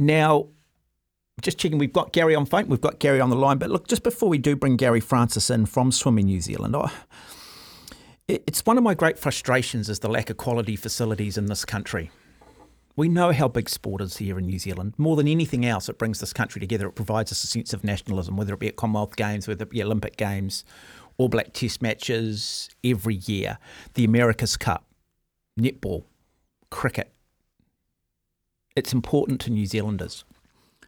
Now, just checking, we've got Gary on phone, we've got Gary on the line. But look, just before we do bring Gary Francis in from Swimming New Zealand, it's one of my great frustrations is the lack of quality facilities in this country. We know how big sport is here in New Zealand. More than anything else, it brings this country together. It provides us a sense of nationalism, whether it be at Commonwealth Games, whether it be Olympic Games, All Black Test matches every year, the America's Cup, netball, cricket. It's important to New Zealanders.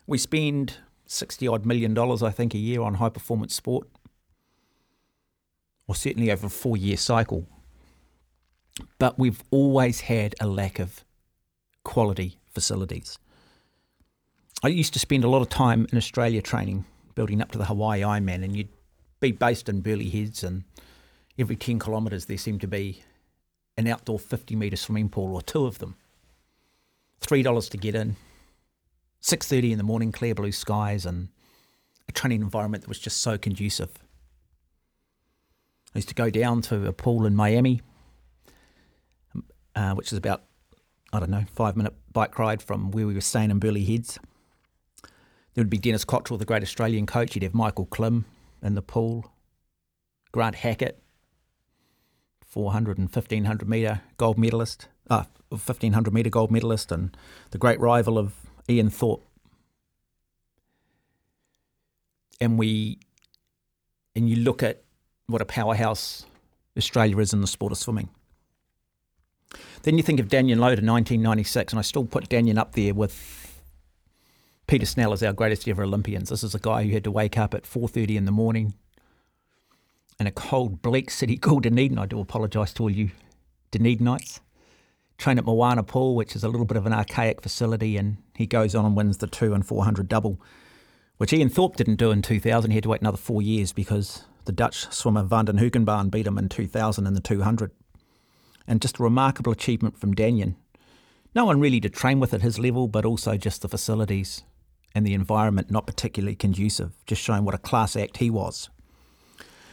We spend 60 odd million dollars, I think, a year on high performance sport, or certainly over a four year cycle. But we've always had a lack of quality facilities. I used to spend a lot of time in Australia training, building up to the Hawaii Ironman, and you'd be based in Burleigh Heads, and every 10 kilometres there seemed to be an outdoor 50 metre swimming pool or two of them. $3 to get in, 6.30 in the morning, clear blue skies, and a training environment that was just so conducive. I used to go down to a pool in Miami, uh, which is about I don't know, five minute bike ride from where we were staying in Burleigh Heads. There would be Dennis Cottrell, the great Australian coach. You'd have Michael Klim in the pool, Grant Hackett, 400 and 1500 metre gold medalist, uh, 1500 metre gold medalist, and the great rival of Ian Thorpe. And we, and you look at what a powerhouse Australia is in the sport of swimming. Then you think of Daniel Danyon Loader, 1996, and I still put Daniel up there with Peter Snell as our greatest ever Olympians. This is a guy who had to wake up at 4.30 in the morning in a cold, bleak city called Dunedin. I do apologise to all you Dunedinites. Train at Moana Pool, which is a little bit of an archaic facility, and he goes on and wins the two and 400 double, which Ian Thorpe didn't do in 2000. He had to wait another four years because the Dutch swimmer Van den Hoogenband beat him in 2000 in the 200 and just a remarkable achievement from Danyon. No one really to train with at his level, but also just the facilities and the environment not particularly conducive, just showing what a class act he was.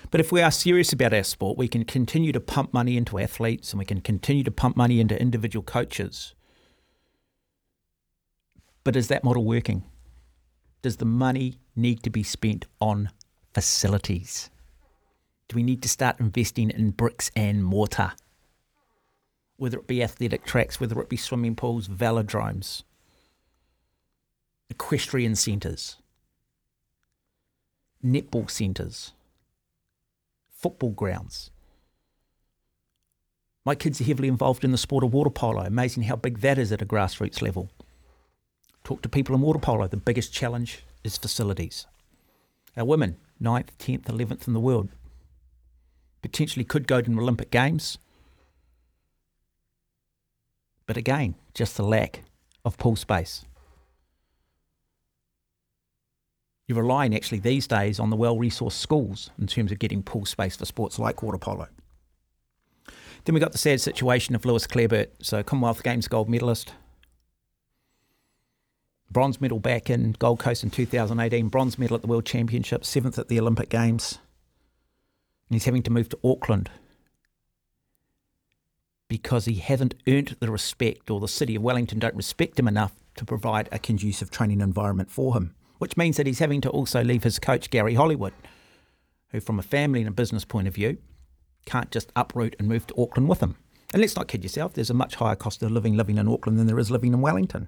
But if we are serious about our sport, we can continue to pump money into athletes and we can continue to pump money into individual coaches. But is that model working? Does the money need to be spent on facilities? Do we need to start investing in bricks and mortar? whether it be athletic tracks, whether it be swimming pools, velodromes, equestrian centres, netball centres, football grounds. My kids are heavily involved in the sport of water polo. Amazing how big that is at a grassroots level. Talk to people in water polo. The biggest challenge is facilities. Our women, 9th, 10th, 11th in the world, potentially could go to an Olympic Games but again, just the lack of pool space. You're relying actually these days on the well resourced schools in terms of getting pool space for sports like water polo. Then we got the sad situation of Lewis Clareburt, so Commonwealth Games gold medalist, bronze medal back in Gold Coast in 2018, bronze medal at the World Championships, seventh at the Olympic Games. And he's having to move to Auckland because he hasn't earned the respect or the city of Wellington don't respect him enough to provide a conducive training environment for him, which means that he's having to also leave his coach, Gary Hollywood, who, from a family and a business point of view, can't just uproot and move to Auckland with him. And let's not kid yourself, there's a much higher cost of living living in Auckland than there is living in Wellington.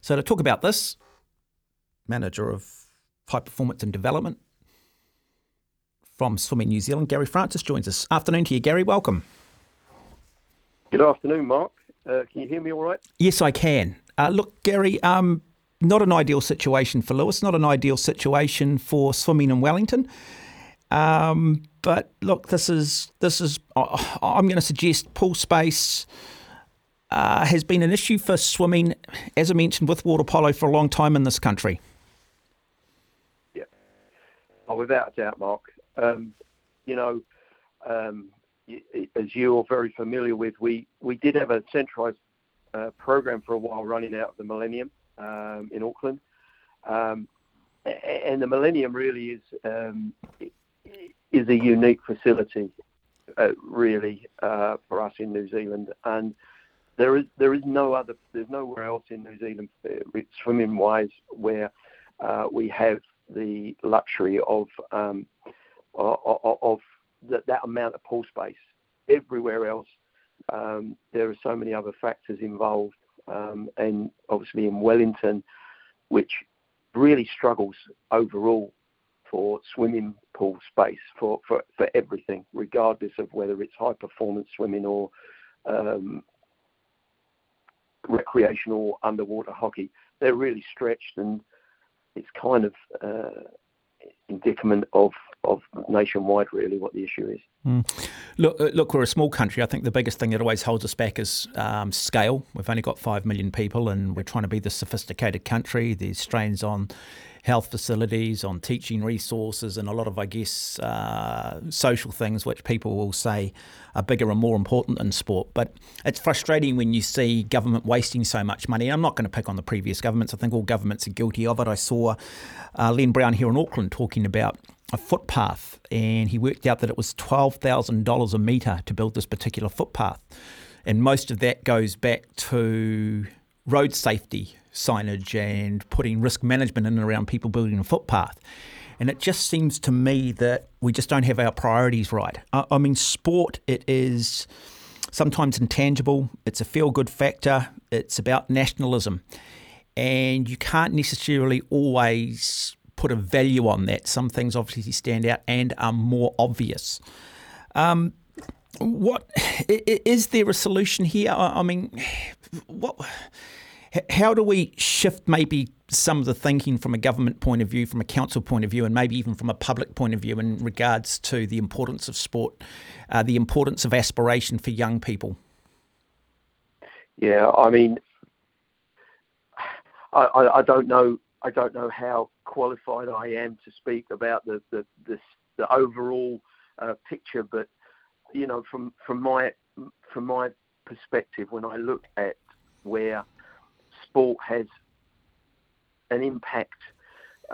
So, to talk about this, manager of high performance and development, from Swimming New Zealand. Gary Francis joins us. Afternoon to you, Gary. Welcome. Good afternoon, Mark. Uh, can you hear me all right? Yes, I can. Uh, look, Gary, um, not an ideal situation for Lewis, not an ideal situation for swimming in Wellington. Um, but look, this is this is. Uh, I'm going to suggest pool space uh, has been an issue for swimming, as I mentioned, with water polo for a long time in this country. Yeah, oh, without a doubt, Mark. Um, you know, um, as you're very familiar with, we, we did have a centralised uh, program for a while running out of the Millennium um, in Auckland. Um, and the Millennium really is um, is a unique facility, uh, really, uh, for us in New Zealand. And there is there is no other there's nowhere else in New Zealand uh, swimming wise where uh, we have the luxury of um, of, of that, that amount of pool space. Everywhere else, there are so many other factors involved, um, and obviously in Wellington, which really struggles overall for swimming pool space for, everything, regardless of whether it's high performance swimming or um, recreational underwater hockey. They're really stretched, and it's kind of uh, indicament of of nationwide really what the issue is. Mm. Look, uh, look, we're a small country. I think the biggest thing that always holds us back is um, scale. We've only got five million people, and we're trying to be the sophisticated country. There's strains on health facilities, on teaching resources, and a lot of, I guess, uh, social things which people will say are bigger and more important than sport. But it's frustrating when you see government wasting so much money. I'm not going to pick on the previous governments. I think all governments are guilty of it. I saw uh, Len Brown here in Auckland talking about a footpath, and he worked out that it was $12,000 a metre to build this particular footpath. And most of that goes back to road safety signage and putting risk management in and around people building a footpath. And it just seems to me that we just don't have our priorities right. I, I mean, sport, it is sometimes intangible, it's a feel good factor, it's about nationalism. And you can't necessarily always put a value on that. Some things obviously stand out and are more obvious. Um, what is there a solution here? I mean, what? How do we shift maybe some of the thinking from a government point of view, from a council point of view, and maybe even from a public point of view in regards to the importance of sport, uh, the importance of aspiration for young people? Yeah, I mean, I, I, I don't know. I don't know how qualified I am to speak about the the, the, the overall uh, picture, but you know, from from my from my perspective, when I look at where sport has an impact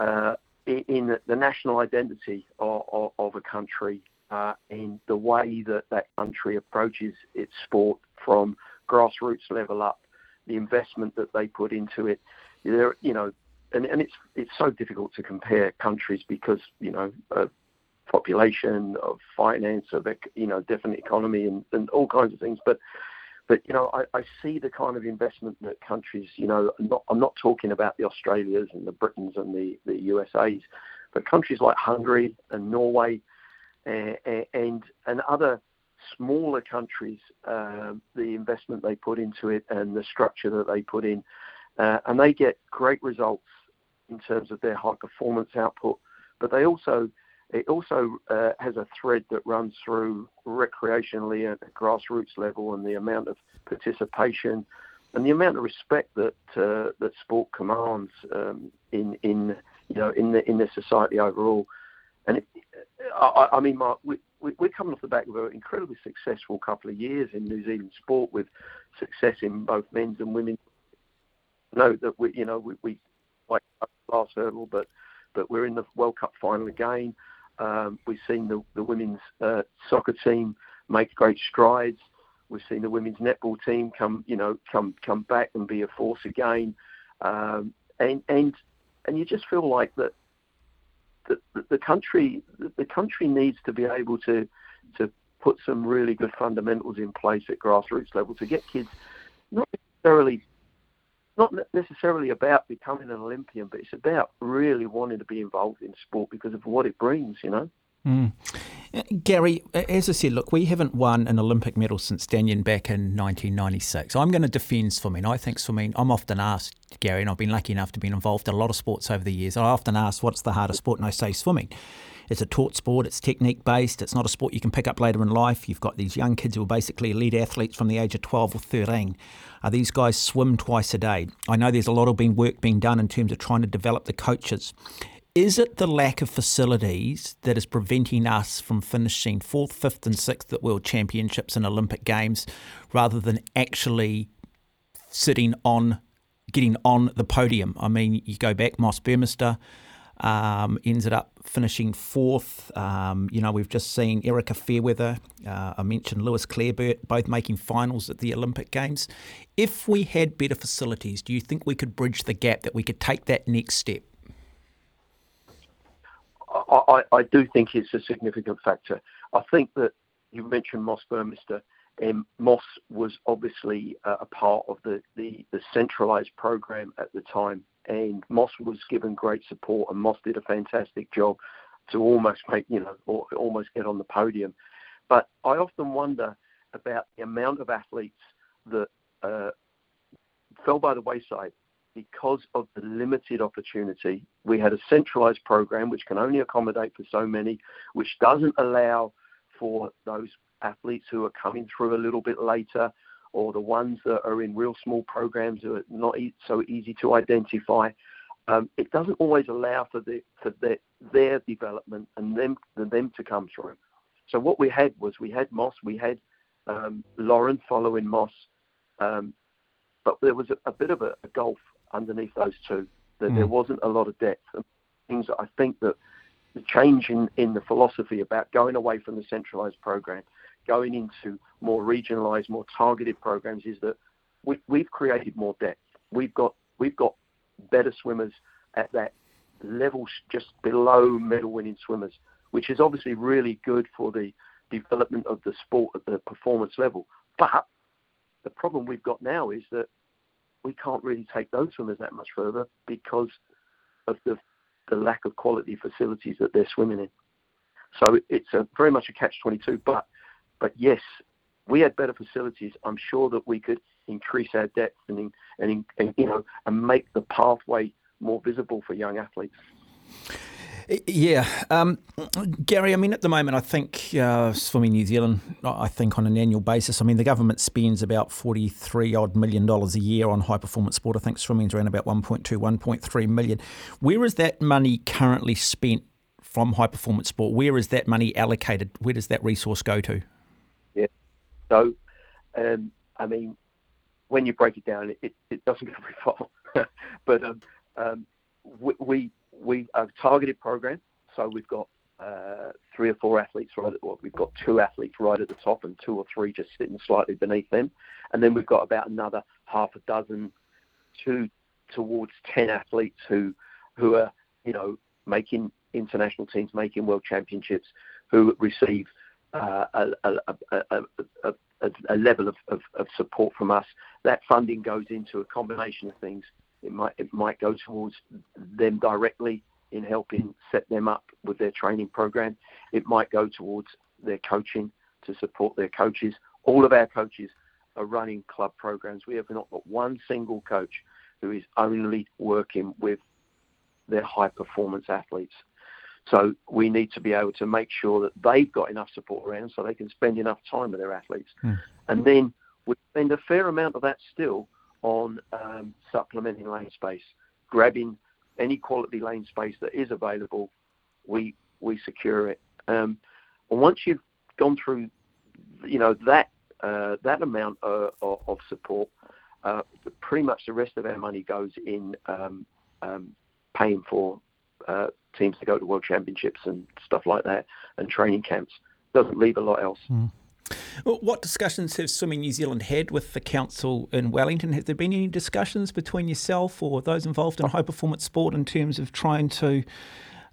uh, in the national identity of, of, of a country uh, and the way that that country approaches its sport from grassroots level up, the investment that they put into it. There, you know, and, and it's it's so difficult to compare countries because you know of population, of finance, of you know different economy and, and all kinds of things. But but you know, I, I see the kind of investment that countries, you know, not, I'm not talking about the Australias and the Britons and the the USA's, but countries like Hungary and Norway, and and, and other smaller countries, uh, the investment they put into it and the structure that they put in, uh, and they get great results in terms of their high performance output, but they also it also uh, has a thread that runs through recreationally at a grassroots level and the amount of participation and the amount of respect that uh, that sport commands um, in in you know in the in the society overall. And it, I, I, mean, Mark, we, we, are coming off the back of an incredibly successful couple of years in New Zealand sport with success in both men's and women's. Know that we, you know, we, we like last hurdle, but but we're in the World Cup final again. Um, we've seen the, the women's uh, soccer team make great strides. We've seen the women's netball team come, you know, come come back and be a force again, um, and and and you just feel like that the, the country the country needs to be able to to put some really good fundamentals in place at grassroots level to get kids not necessarily not necessarily about becoming an Olympian, but it's about really wanting to be involved in sport because of what it brings, you know. Mm. Gary, as I said, look, we haven't won an Olympic medal since Danyon back in 1996. I'm going to defend swimming. I think swimming, I'm often asked, Gary, and I've been lucky enough to be involved in a lot of sports over the years. I often ask, what's the hardest sport? And I say swimming. It's a taught sport, it's technique based, it's not a sport you can pick up later in life. You've got these young kids who are basically elite athletes from the age of 12 or 13. Uh, these guys swim twice a day. I know there's a lot of being work being done in terms of trying to develop the coaches. Is it the lack of facilities that is preventing us from finishing fourth, fifth, and sixth at World Championships and Olympic Games rather than actually sitting on, getting on the podium? I mean, you go back, Moss Burmester, um, ended up finishing fourth. Um, you know, we've just seen Erika Fairweather, uh, I mentioned Lewis Clareburt, both making finals at the Olympic Games. If we had better facilities, do you think we could bridge the gap, that we could take that next step? I, I do think it's a significant factor. I think that you mentioned Moss Burmester. Um, Moss was obviously uh, a part of the, the, the centralised program at the time, and Moss was given great support, and Moss did a fantastic job to almost make you know or, almost get on the podium. But I often wonder about the amount of athletes that uh, fell by the wayside because of the limited opportunity. We had a centralised program which can only accommodate for so many, which doesn't allow for those athletes who are coming through a little bit later or the ones that are in real small programs that are not so easy to identify. Um, it doesn't always allow for the for their, their development and them them to come through. So what we had was we had Moss, we had um, Lauren following Moss, um, but there was a, a bit of a, a, gulf underneath those two. That mm. there wasn't a lot of depth. And things that I think that the change in, in the philosophy about going away from the centralised program, going into more regionalised, more targeted programs, is that we, we've created more depth. We've got we've got better swimmers at that level just below medal winning swimmers, which is obviously really good for the development of the sport at the performance level. But the problem we've got now is that we can't really take those swimmers that much further because of the the lack of quality facilities that they're swimming in. So it's a, very much a catch-22. But but yes, we had better facilities. I'm sure that we could increase our depth and, and, and you know and make the pathway more visible for young athletes. Yeah, um, Gary. I mean, at the moment, I think uh, Swimming New Zealand. I think on an annual basis, I mean, the government spends about forty-three odd million dollars a year on high performance sport. I think swimming's around about 1.2, 1.3 million. Where is that money currently spent from high performance sport? Where is that money allocated? Where does that resource go to? So, um, I mean, when you break it down, it, it doesn't go very far. but um, um, we, we have targeted program, so we've got uh, three or four athletes right at well, we've got two athletes right at the top and two or three just sitting slightly beneath them, and then we've got about another half a dozen, two towards ten athletes who who are you know making international teams, making world championships, who receive Uh, a, a, a, level of support from us. That funding goes into a combination of things. It might it might go towards them directly in helping set them up with their training program. It might go towards their coaching to support their coaches. All of our coaches are running club programs. We have not got one single coach who is only working with their high performance athletes. So we need to be able to make sure that they've got enough support around so they can spend enough time with their athletes. Mm. And then we spend a fair amount of that still on um, supplementing lane space, grabbing any quality lane space that is available, we we secure it. Um, and once you've gone through, you know that uh, that amount of, of support, uh, pretty much the rest of our money goes in um, um, paying for uh, teams to go to world championships and stuff like that, and training camps. Doesn't leave a lot else. Mm. What discussions have Swimming New Zealand had with the council in Wellington? Have there been any discussions between yourself or those involved in high performance sport in terms of trying to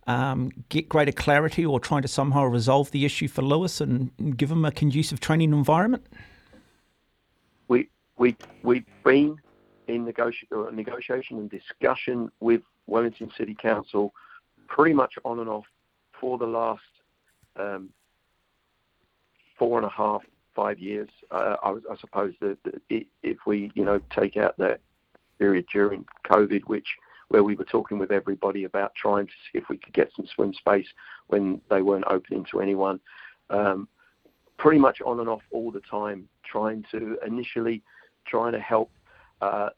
um, get greater clarity or trying to somehow resolve the issue for Lewis and give him a conducive training environment? We we we've been in negotiation, negotiation and discussion with Wellington City Council pretty much on and off for the last um, four and a half, five years. Uh, I, I, suppose that, if we, you know, take out that period during COVID, which where we were talking with everybody about trying to see if we could get some swim space when they weren't opening to anyone. Um, pretty much on and off all the time, trying to initially trying to help uh,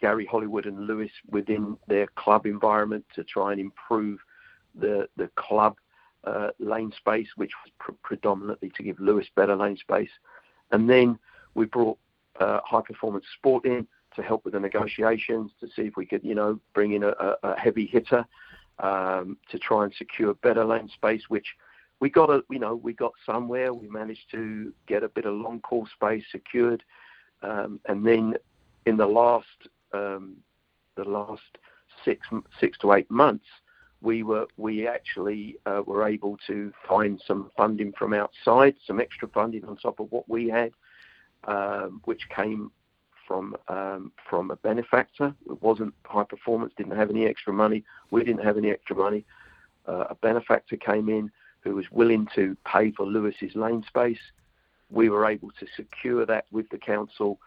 Gary Hollywood and Lewis within their club environment to try and improve the the club uh, lane space, which was pr- predominantly to give Lewis better lane space. And then we brought uh, high performance sport in to help with the negotiations to see if we could, you know, bring in a, a heavy hitter um, to try and secure better lane space, which we got a, you know, we got somewhere. We managed to get a bit of long course space secured, um, and then in the last um, the last six six to eight months, we were we actually uh, were able to find some funding from outside, some extra funding on top of what we had, um, which came from um, from a benefactor. It wasn't high performance, didn't have any extra money. We didn't have any extra money. Uh, a benefactor came in who was willing to pay for Lewis's lane space. We were able to secure that with the council,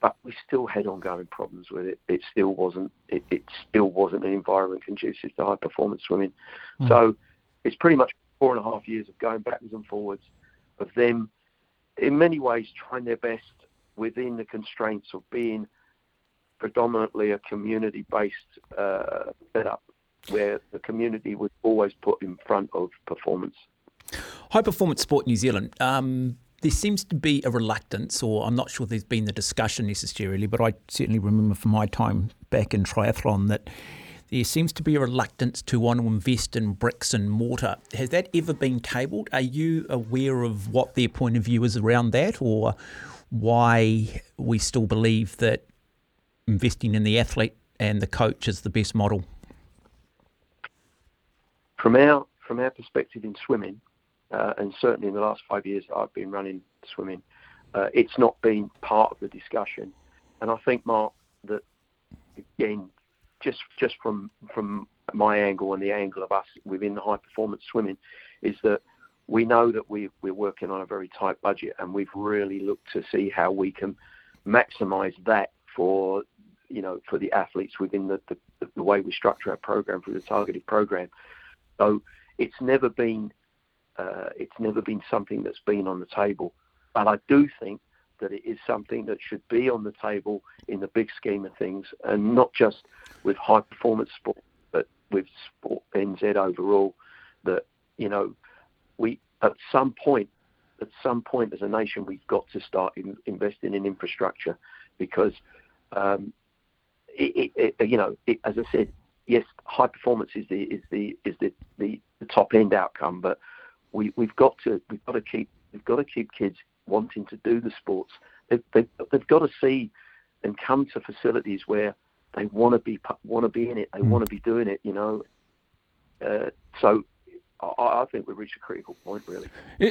but we still had ongoing problems with it. It still wasn't. It, it still wasn't an environment conducive to high performance swimming. Mm. So it's pretty much four and a half years of going backwards and forwards, of them, in many ways, trying their best within the constraints of being predominantly a community-based uh, setup where the community was always put in front of performance. High Performance Sport New Zealand. Um, there seems to be a reluctance, or I'm not sure there's been the discussion necessarily, but I certainly remember from my time back in triathlon that there seems to be a reluctance to want to invest in bricks and mortar. Has that ever been tabled? Are you aware of what their point of view is around that, or why we still believe that investing in the athlete and the coach is the best model? From our from our perspective in swimming, uh, and certainly in the last five years I've been running swimming, uh, it's not been part of the discussion. And I think, Mark, that again, just just from from my angle and the angle of us within the high performance swimming, is that we know that we, we're working on a very tight budget, and we've really looked to see how we can maximise that for you know for the athletes within the, the, the way we structure our program through the targeted program. So it's never been uh, it's never been something that's been on the table, but I do think that it is something that should be on the table in the big scheme of things, and not just with high performance sport, but with sport NZ overall. That you know, we at some point, at some point as a nation, we've got to start in, investing in infrastructure because, um, it, it, you know, it, as I said, yes, high performance is the is the is the, the, the top end outcome, but we we've got to we've got to keep we've got to keep kids wanting to do the sports. They've, they've, they've got to see and come to facilities where they want to be want to be in it. They mm. want to be doing it. You know. Uh, so I, think we've reached a critical point, really.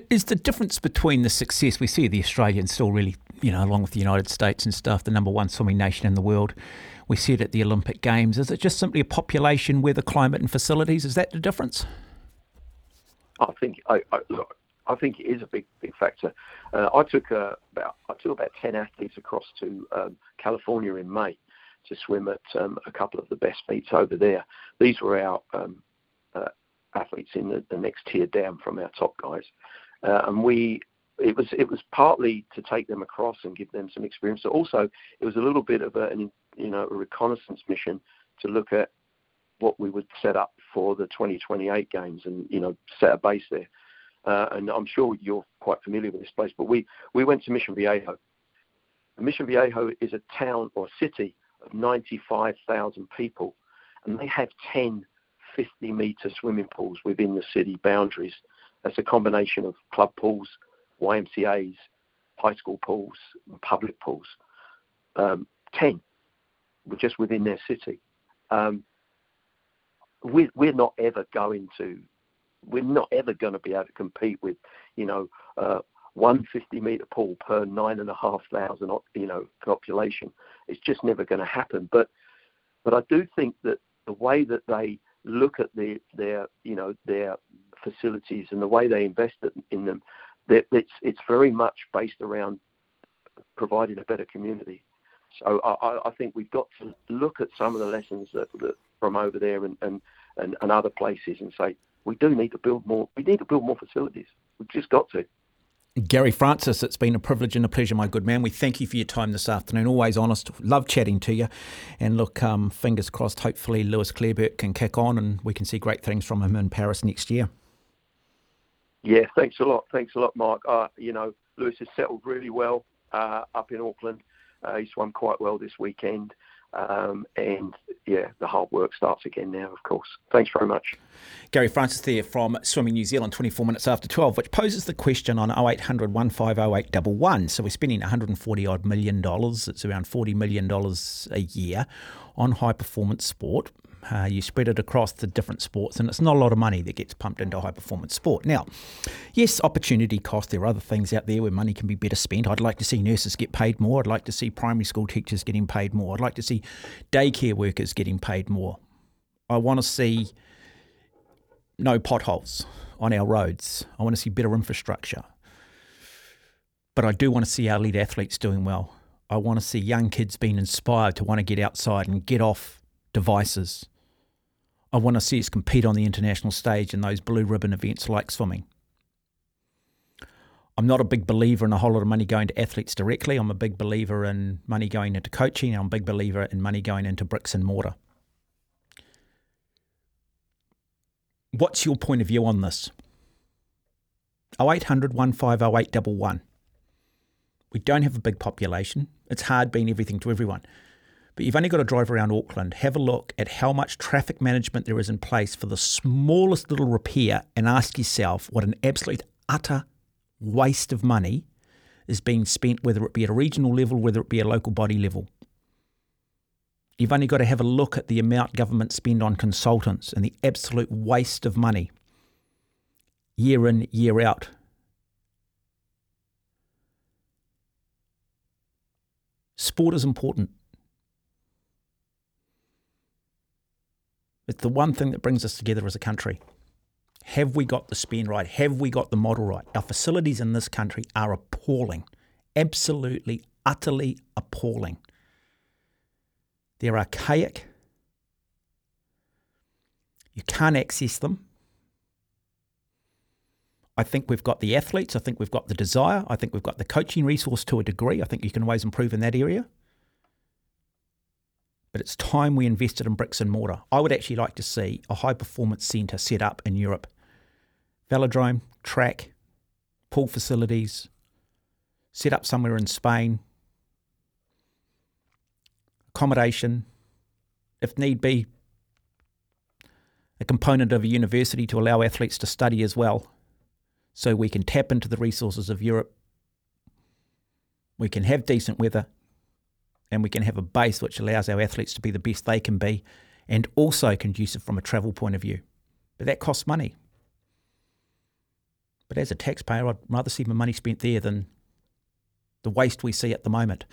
Is the difference between the success we see the Australians still really, you know, along with the United States and stuff, the number one swimming nation in the world? We see it at the Olympic Games. Is it just simply a population, weather, climate, and facilities? Is that the difference? I think I, I look. I think it is a big, big factor. Uh, I took uh, about I took about ten athletes across to um, California in May to swim at um, a couple of the best meets over there. These were our um, uh, athletes in the, the next tier down from our top guys, uh, and we it was it was partly to take them across and give them some experience. But also, it was a little bit of a, an you know a reconnaissance mission to look at what we would set up for the 2028 games and you know set a base there. Uh, and I'm sure you're quite familiar with this place, but we we went to Mission Viejo. Mission Viejo is a town or city of 95,000 people, and they have 10 50 metre swimming pools within the city boundaries. That's a combination of club pools, YMCA's, high school pools, public pools. Um, 10 just within their city. Um, we, we're not ever going to, we're not ever going to be able to compete with, you know, uh, one 50 metre pool per nine and a half thousand, you know, population. It's just never going to happen. But, but I do think that the way that they look at their their you know their facilities and the way they invest in them, that it's it's very much based around providing a better community. So I, I think we've got to look at some of the lessons that, that from over there and, and, and, and other places and say we do need to build more. We need to build more facilities. We've just got to. Gary Francis, it's been a privilege and a pleasure, my good man. We thank you for your time this afternoon. Always honest. Love chatting to you. And look, um, fingers crossed, hopefully Lewis Clareburt can kick on and we can see great things from him in Paris next year. Yeah, thanks a lot. Thanks a lot, Mark. Uh, you know, Lewis has settled really well uh, up in Auckland. Uh, he's swum quite well this weekend. Um, and yeah, the hard work starts again now, of course. Thanks very much. Gary Francis there from Swimming New Zealand, 24 minutes after 12, which poses the question on 0800 150811. So we're spending 140 odd million dollars, it's around 40 million dollars a year on high performance sport. Uh, you spread it across the different sports, and it's not a lot of money that gets pumped into high performance sport. Now, yes, opportunity cost. There are other things out there where money can be better spent. I'd like to see nurses get paid more. I'd like to see primary school teachers getting paid more. I'd like to see daycare workers getting paid more. I want to see no potholes on our roads. I want to see better infrastructure. But I do want to see our elite athletes doing well. I want to see young kids being inspired to want to get outside and get off devices. I want to see us compete on the international stage in those blue ribbon events like swimming. I'm not a big believer in a whole lot of money going to athletes directly. I'm a big believer in money going into coaching. I'm a big believer in money going into bricks and mortar. What's your point of view on this? 0800 150811. We don't have a big population. It's hard being everything to everyone. But you've only got to drive around Auckland, have a look at how much traffic management there is in place for the smallest little repair, and ask yourself what an absolute utter waste of money is being spent, whether it be at a regional level, whether it be a local body level. You've only got to have a look at the amount government spend on consultants and the absolute waste of money year in, year out. Sport is important. It's the one thing that brings us together as a country. Have we got the spin right? Have we got the model right? Our facilities in this country are appalling. Absolutely, utterly appalling. They're archaic. You can't access them. I think we've got the athletes. I think we've got the desire. I think we've got the coaching resource to a degree. I think you can always improve in that area but it's time we invested in bricks and mortar. I would actually like to see a high performance centre set up in Europe. Velodrome, track, pool facilities, set up somewhere in Spain, accommodation, if need be, a component of a university to allow athletes to study as well, so we can tap into the resources of Europe. We can have decent weather and we can have a base which allows our athletes to be the best they can be and also conducive from a travel point of view. But that costs money. But as a taxpayer, I'd rather see my money spent there than the waste we see at the moment.